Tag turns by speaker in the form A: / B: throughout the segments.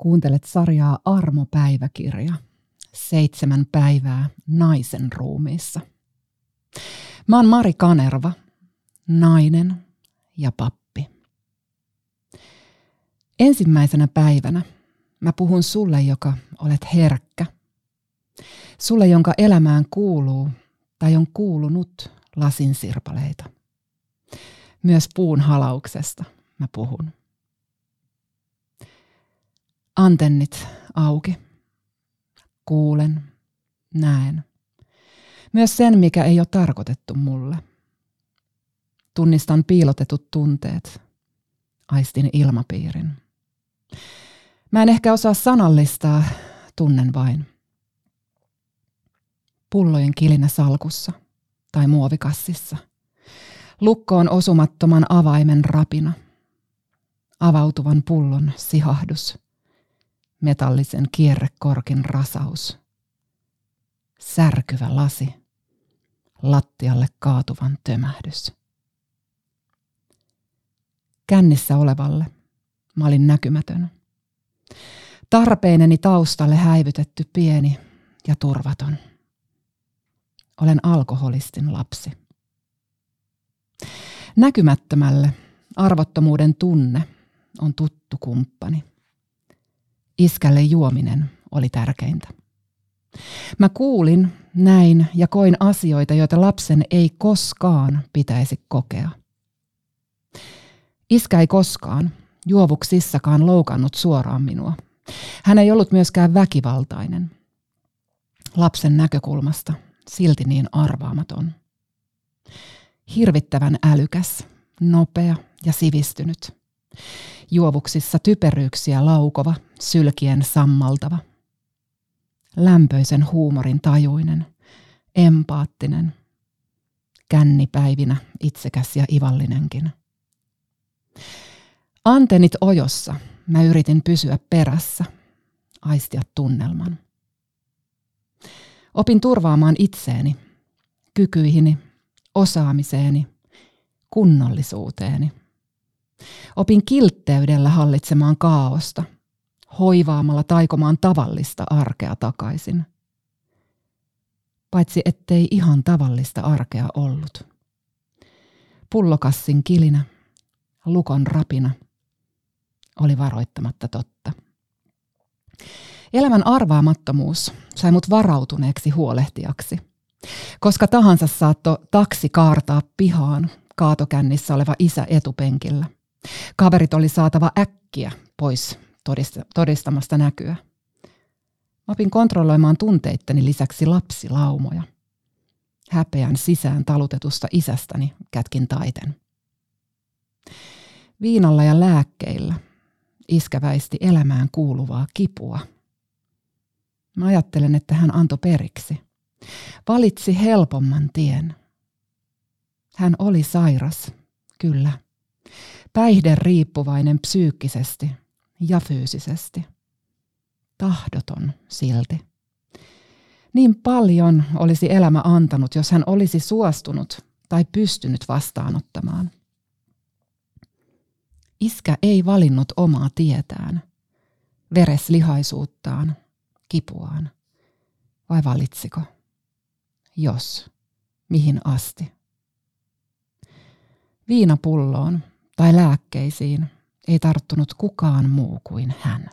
A: Kuuntelet sarjaa Armo-päiväkirja. Seitsemän päivää naisen ruumiissa. Mä oon Mari Kanerva, nainen ja pappi. Ensimmäisenä päivänä mä puhun sulle, joka olet herkkä. Sulle, jonka elämään kuuluu tai on kuulunut lasinsirpaleita. Myös puun halauksesta mä puhun antennit auki. Kuulen, näen. Myös sen, mikä ei ole tarkoitettu mulle. Tunnistan piilotetut tunteet. Aistin ilmapiirin. Mä en ehkä osaa sanallistaa, tunnen vain. Pullojen kilinä salkussa tai muovikassissa. Lukkoon osumattoman avaimen rapina. Avautuvan pullon sihahdus – metallisen kierrekorkin rasaus. Särkyvä lasi, lattialle kaatuvan tömähdys. Kännissä olevalle mä olin näkymätön. Tarpeineni taustalle häivytetty pieni ja turvaton. Olen alkoholistin lapsi. Näkymättömälle arvottomuuden tunne on tuttu kumppani. Iskälle juominen oli tärkeintä. Mä kuulin, näin ja koin asioita, joita lapsen ei koskaan pitäisi kokea. Iskä ei koskaan, juovuksissakaan loukannut suoraan minua. Hän ei ollut myöskään väkivaltainen. Lapsen näkökulmasta silti niin arvaamaton. Hirvittävän älykäs, nopea ja sivistynyt juovuksissa typeryyksiä laukova, sylkien sammaltava. Lämpöisen huumorin tajuinen, empaattinen, kännipäivinä itsekäs ja ivallinenkin. Antenit ojossa mä yritin pysyä perässä, aistia tunnelman. Opin turvaamaan itseeni, kykyihini, osaamiseeni, kunnollisuuteeni – Opin kiltteydellä hallitsemaan kaaosta, hoivaamalla taikomaan tavallista arkea takaisin. Paitsi ettei ihan tavallista arkea ollut. Pullokassin kilinä, lukon rapina, oli varoittamatta totta. Elämän arvaamattomuus sai mut varautuneeksi huolehtijaksi. Koska tahansa saatto taksi kaartaa pihaan kaatokännissä oleva isä etupenkillä – Kaverit oli saatava äkkiä pois todistamasta näkyä. Opin kontrolloimaan tunteitteni lisäksi lapsilaumoja. Häpeän sisään talutetusta isästäni kätkin taiten. Viinalla ja lääkkeillä iskäväisti elämään kuuluvaa kipua. Mä ajattelen, että hän antoi periksi. Valitsi helpomman tien. Hän oli sairas, kyllä päihde riippuvainen psyykkisesti ja fyysisesti. Tahdoton silti. Niin paljon olisi elämä antanut, jos hän olisi suostunut tai pystynyt vastaanottamaan. Iskä ei valinnut omaa tietään, vereslihaisuuttaan, kipuaan. Vai valitsiko? Jos, mihin asti? Viinapulloon tai lääkkeisiin ei tarttunut kukaan muu kuin hän.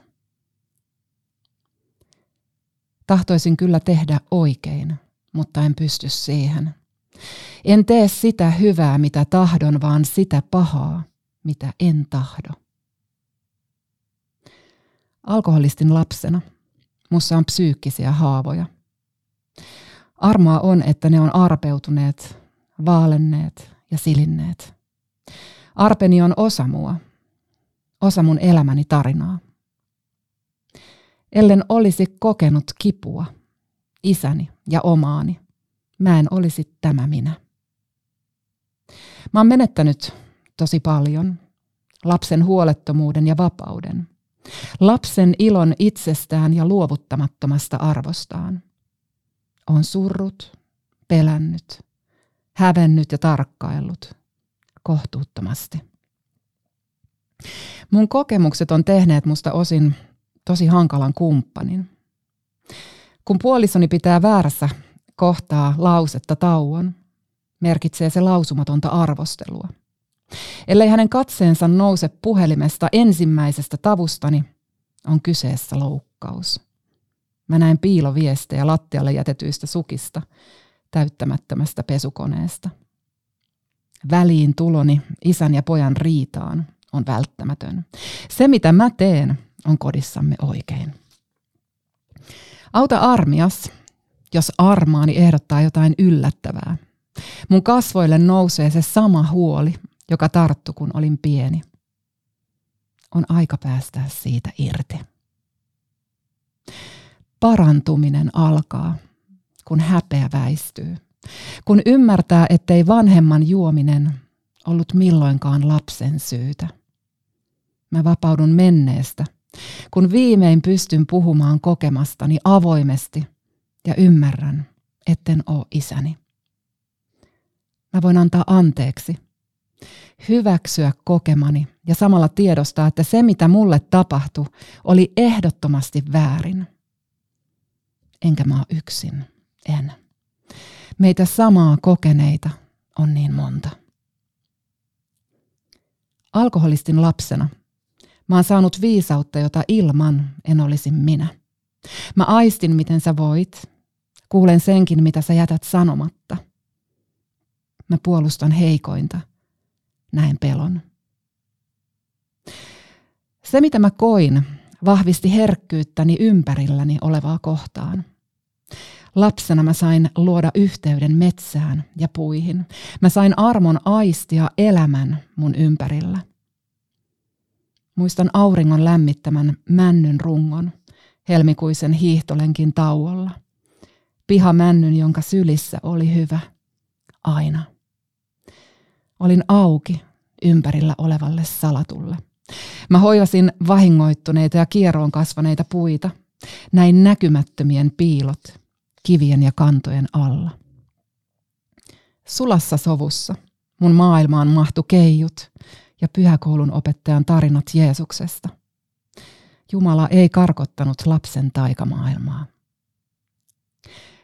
A: Tahtoisin kyllä tehdä oikein, mutta en pysty siihen. En tee sitä hyvää, mitä tahdon, vaan sitä pahaa, mitä en tahdo. Alkoholistin lapsena mussa on psyykkisiä haavoja. Armoa on, että ne on arpeutuneet, vaalenneet ja silinneet. Arpeni on osa mua, osa mun elämäni tarinaa. Ellen olisi kokenut kipua, isäni ja omaani, mä en olisi tämä minä. Mä oon menettänyt tosi paljon, lapsen huolettomuuden ja vapauden, lapsen ilon itsestään ja luovuttamattomasta arvostaan. On surrut, pelännyt, hävennyt ja tarkkaillut, kohtuuttomasti. Mun kokemukset on tehneet musta osin tosi hankalan kumppanin. Kun puolisoni pitää väärässä kohtaa lausetta tauon, merkitsee se lausumatonta arvostelua. Ellei hänen katseensa nouse puhelimesta ensimmäisestä tavustani, on kyseessä loukkaus. Mä näen piiloviestejä lattialle jätetyistä sukista, täyttämättömästä pesukoneesta. Väliin tuloni isän ja pojan riitaan on välttämätön. Se, mitä mä teen, on kodissamme oikein. Auta armias, jos armaani ehdottaa jotain yllättävää. Mun kasvoille nousee se sama huoli, joka tarttu, kun olin pieni. On aika päästää siitä irti. Parantuminen alkaa, kun häpeä väistyy. Kun ymmärtää, ettei vanhemman juominen ollut milloinkaan lapsen syytä. Mä vapaudun menneestä, kun viimein pystyn puhumaan kokemastani avoimesti ja ymmärrän, etten oo isäni. Mä voin antaa anteeksi, hyväksyä kokemani ja samalla tiedostaa, että se mitä mulle tapahtui oli ehdottomasti väärin. Enkä mä yksin, en. Meitä samaa kokeneita on niin monta. Alkoholistin lapsena mä oon saanut viisautta, jota ilman en olisi minä. Mä aistin, miten sä voit. Kuulen senkin, mitä sä jätät sanomatta. Mä puolustan heikointa. Näen pelon. Se, mitä mä koin, vahvisti herkkyyttäni ympärilläni olevaa kohtaan. Lapsena mä sain luoda yhteyden metsään ja puihin. Mä sain armon aistia elämän mun ympärillä. Muistan auringon lämmittämän männyn rungon, helmikuisen hiihtolenkin tauolla. Pihamännyn, jonka sylissä oli hyvä. Aina. Olin auki ympärillä olevalle salatulle. Mä hoivasin vahingoittuneita ja kieroon kasvaneita puita, näin näkymättömien piilot kivien ja kantojen alla. Sulassa sovussa mun maailmaan mahtu keijut ja pyhäkoulun opettajan tarinat Jeesuksesta. Jumala ei karkottanut lapsen taikamaailmaa.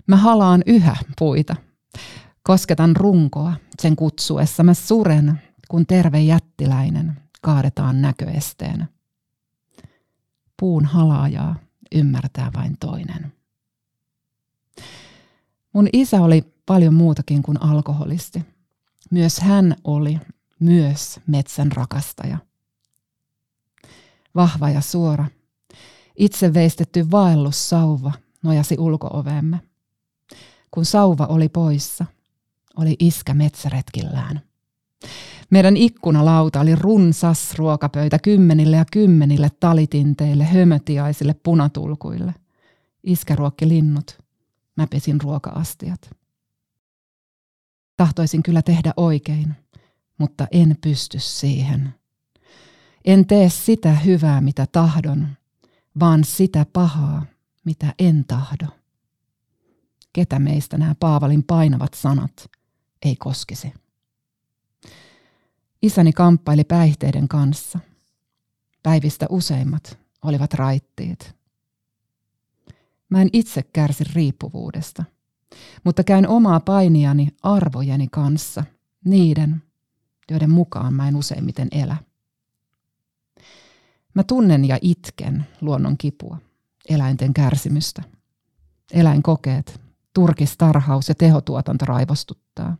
A: Mä halaan yhä puita. Kosketan runkoa sen kutsuessa. Mä suren, kun terve jättiläinen kaadetaan näköesteenä. Puun halaajaa ymmärtää vain toinen. Mun isä oli paljon muutakin kuin alkoholisti. Myös hän oli myös metsän rakastaja. Vahva ja suora, itse veistetty vaellussauva nojasi ulkooveemme. Kun sauva oli poissa, oli iskä metsäretkillään. Meidän ikkunalauta oli runsas ruokapöytä kymmenille ja kymmenille talitinteille, hömötiaisille, punatulkuille. Iskä ruokki linnut. Mä pesin ruokaastiat. Tahtoisin kyllä tehdä oikein, mutta en pysty siihen. En tee sitä hyvää, mitä tahdon, vaan sitä pahaa, mitä en tahdo. Ketä meistä nämä Paavalin painavat sanat ei koskisi? Isäni kamppaili päihteiden kanssa. Päivistä useimmat olivat raittiit. Mä en itse kärsi riippuvuudesta, mutta käyn omaa painiani arvojeni kanssa, niiden, joiden mukaan mä en useimmiten elä. Mä tunnen ja itken luonnon kipua, eläinten kärsimystä. Eläinkokeet, turkistarhaus ja tehotuotanto raivostuttaa.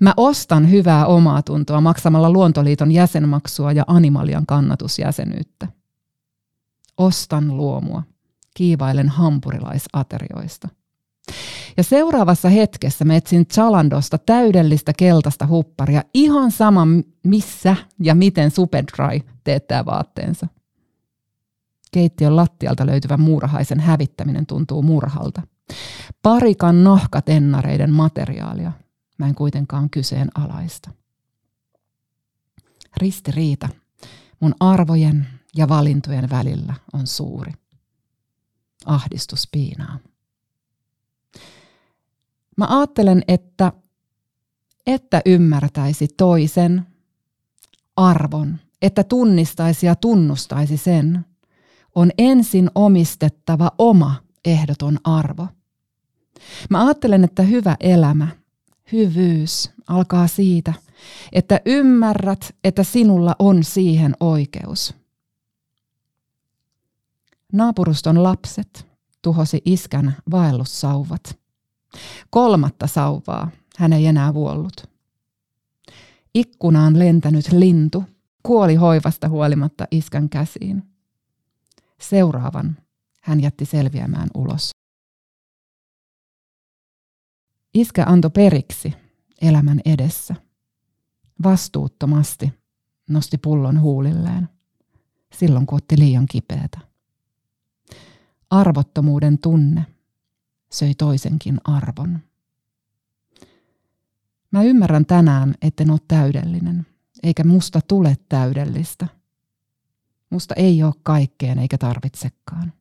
A: Mä ostan hyvää omaa tuntoa maksamalla Luontoliiton jäsenmaksua ja Animalian kannatusjäsenyyttä. Ostan luomua. Kiivailen hampurilaisaterioista. Ja seuraavassa hetkessä mä etsin Chalandosta täydellistä keltaista hupparia ihan sama missä ja miten Superdry teettää vaatteensa. Keittiön lattialta löytyvän muurahaisen hävittäminen tuntuu murhalta. Parikan nohkatennareiden materiaalia mä en kuitenkaan kyseenalaista. Ristiriita mun arvojen ja valintojen välillä on suuri. Ahdistus piinaa. Mä ajattelen, että että ymmärtäisi toisen arvon, että tunnistaisi ja tunnustaisi sen, on ensin omistettava oma ehdoton arvo. Mä ajattelen, että hyvä elämä, hyvyys alkaa siitä, että ymmärrät, että sinulla on siihen oikeus. Naapuruston lapset tuhosi iskän vaellussauvat. Kolmatta sauvaa hän ei enää vuollut. Ikkunaan lentänyt lintu kuoli hoivasta huolimatta iskän käsiin. Seuraavan hän jätti selviämään ulos. Iskä antoi periksi elämän edessä. Vastuuttomasti nosti pullon huulilleen, silloin kun otti liian kipeätä. Arvottomuuden tunne söi toisenkin arvon. Mä ymmärrän tänään, etten ole täydellinen, eikä musta tule täydellistä. Musta ei ole kaikkeen eikä tarvitsekaan.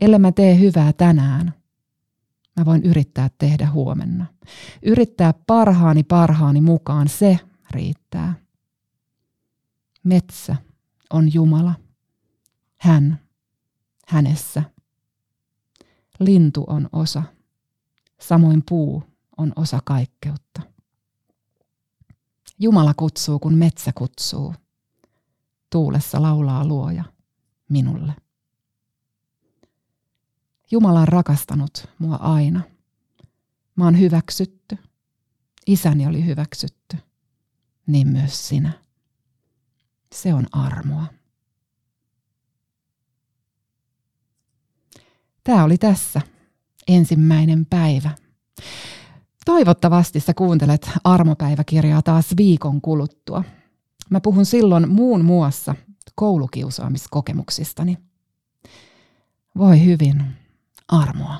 A: Ellei mä tee hyvää tänään, mä voin yrittää tehdä huomenna. Yrittää parhaani parhaani mukaan, se riittää. Metsä on Jumala. Hän hänessä. Lintu on osa, samoin puu on osa kaikkeutta. Jumala kutsuu, kun metsä kutsuu. Tuulessa laulaa luoja minulle. Jumala on rakastanut mua aina. Mä oon hyväksytty. Isäni oli hyväksytty. Niin myös sinä. Se on armoa. Tämä oli tässä ensimmäinen päivä. Toivottavasti sä kuuntelet armopäiväkirjaa taas viikon kuluttua. Mä puhun silloin muun muassa koulukiusaamiskokemuksistani. Voi hyvin, armoa.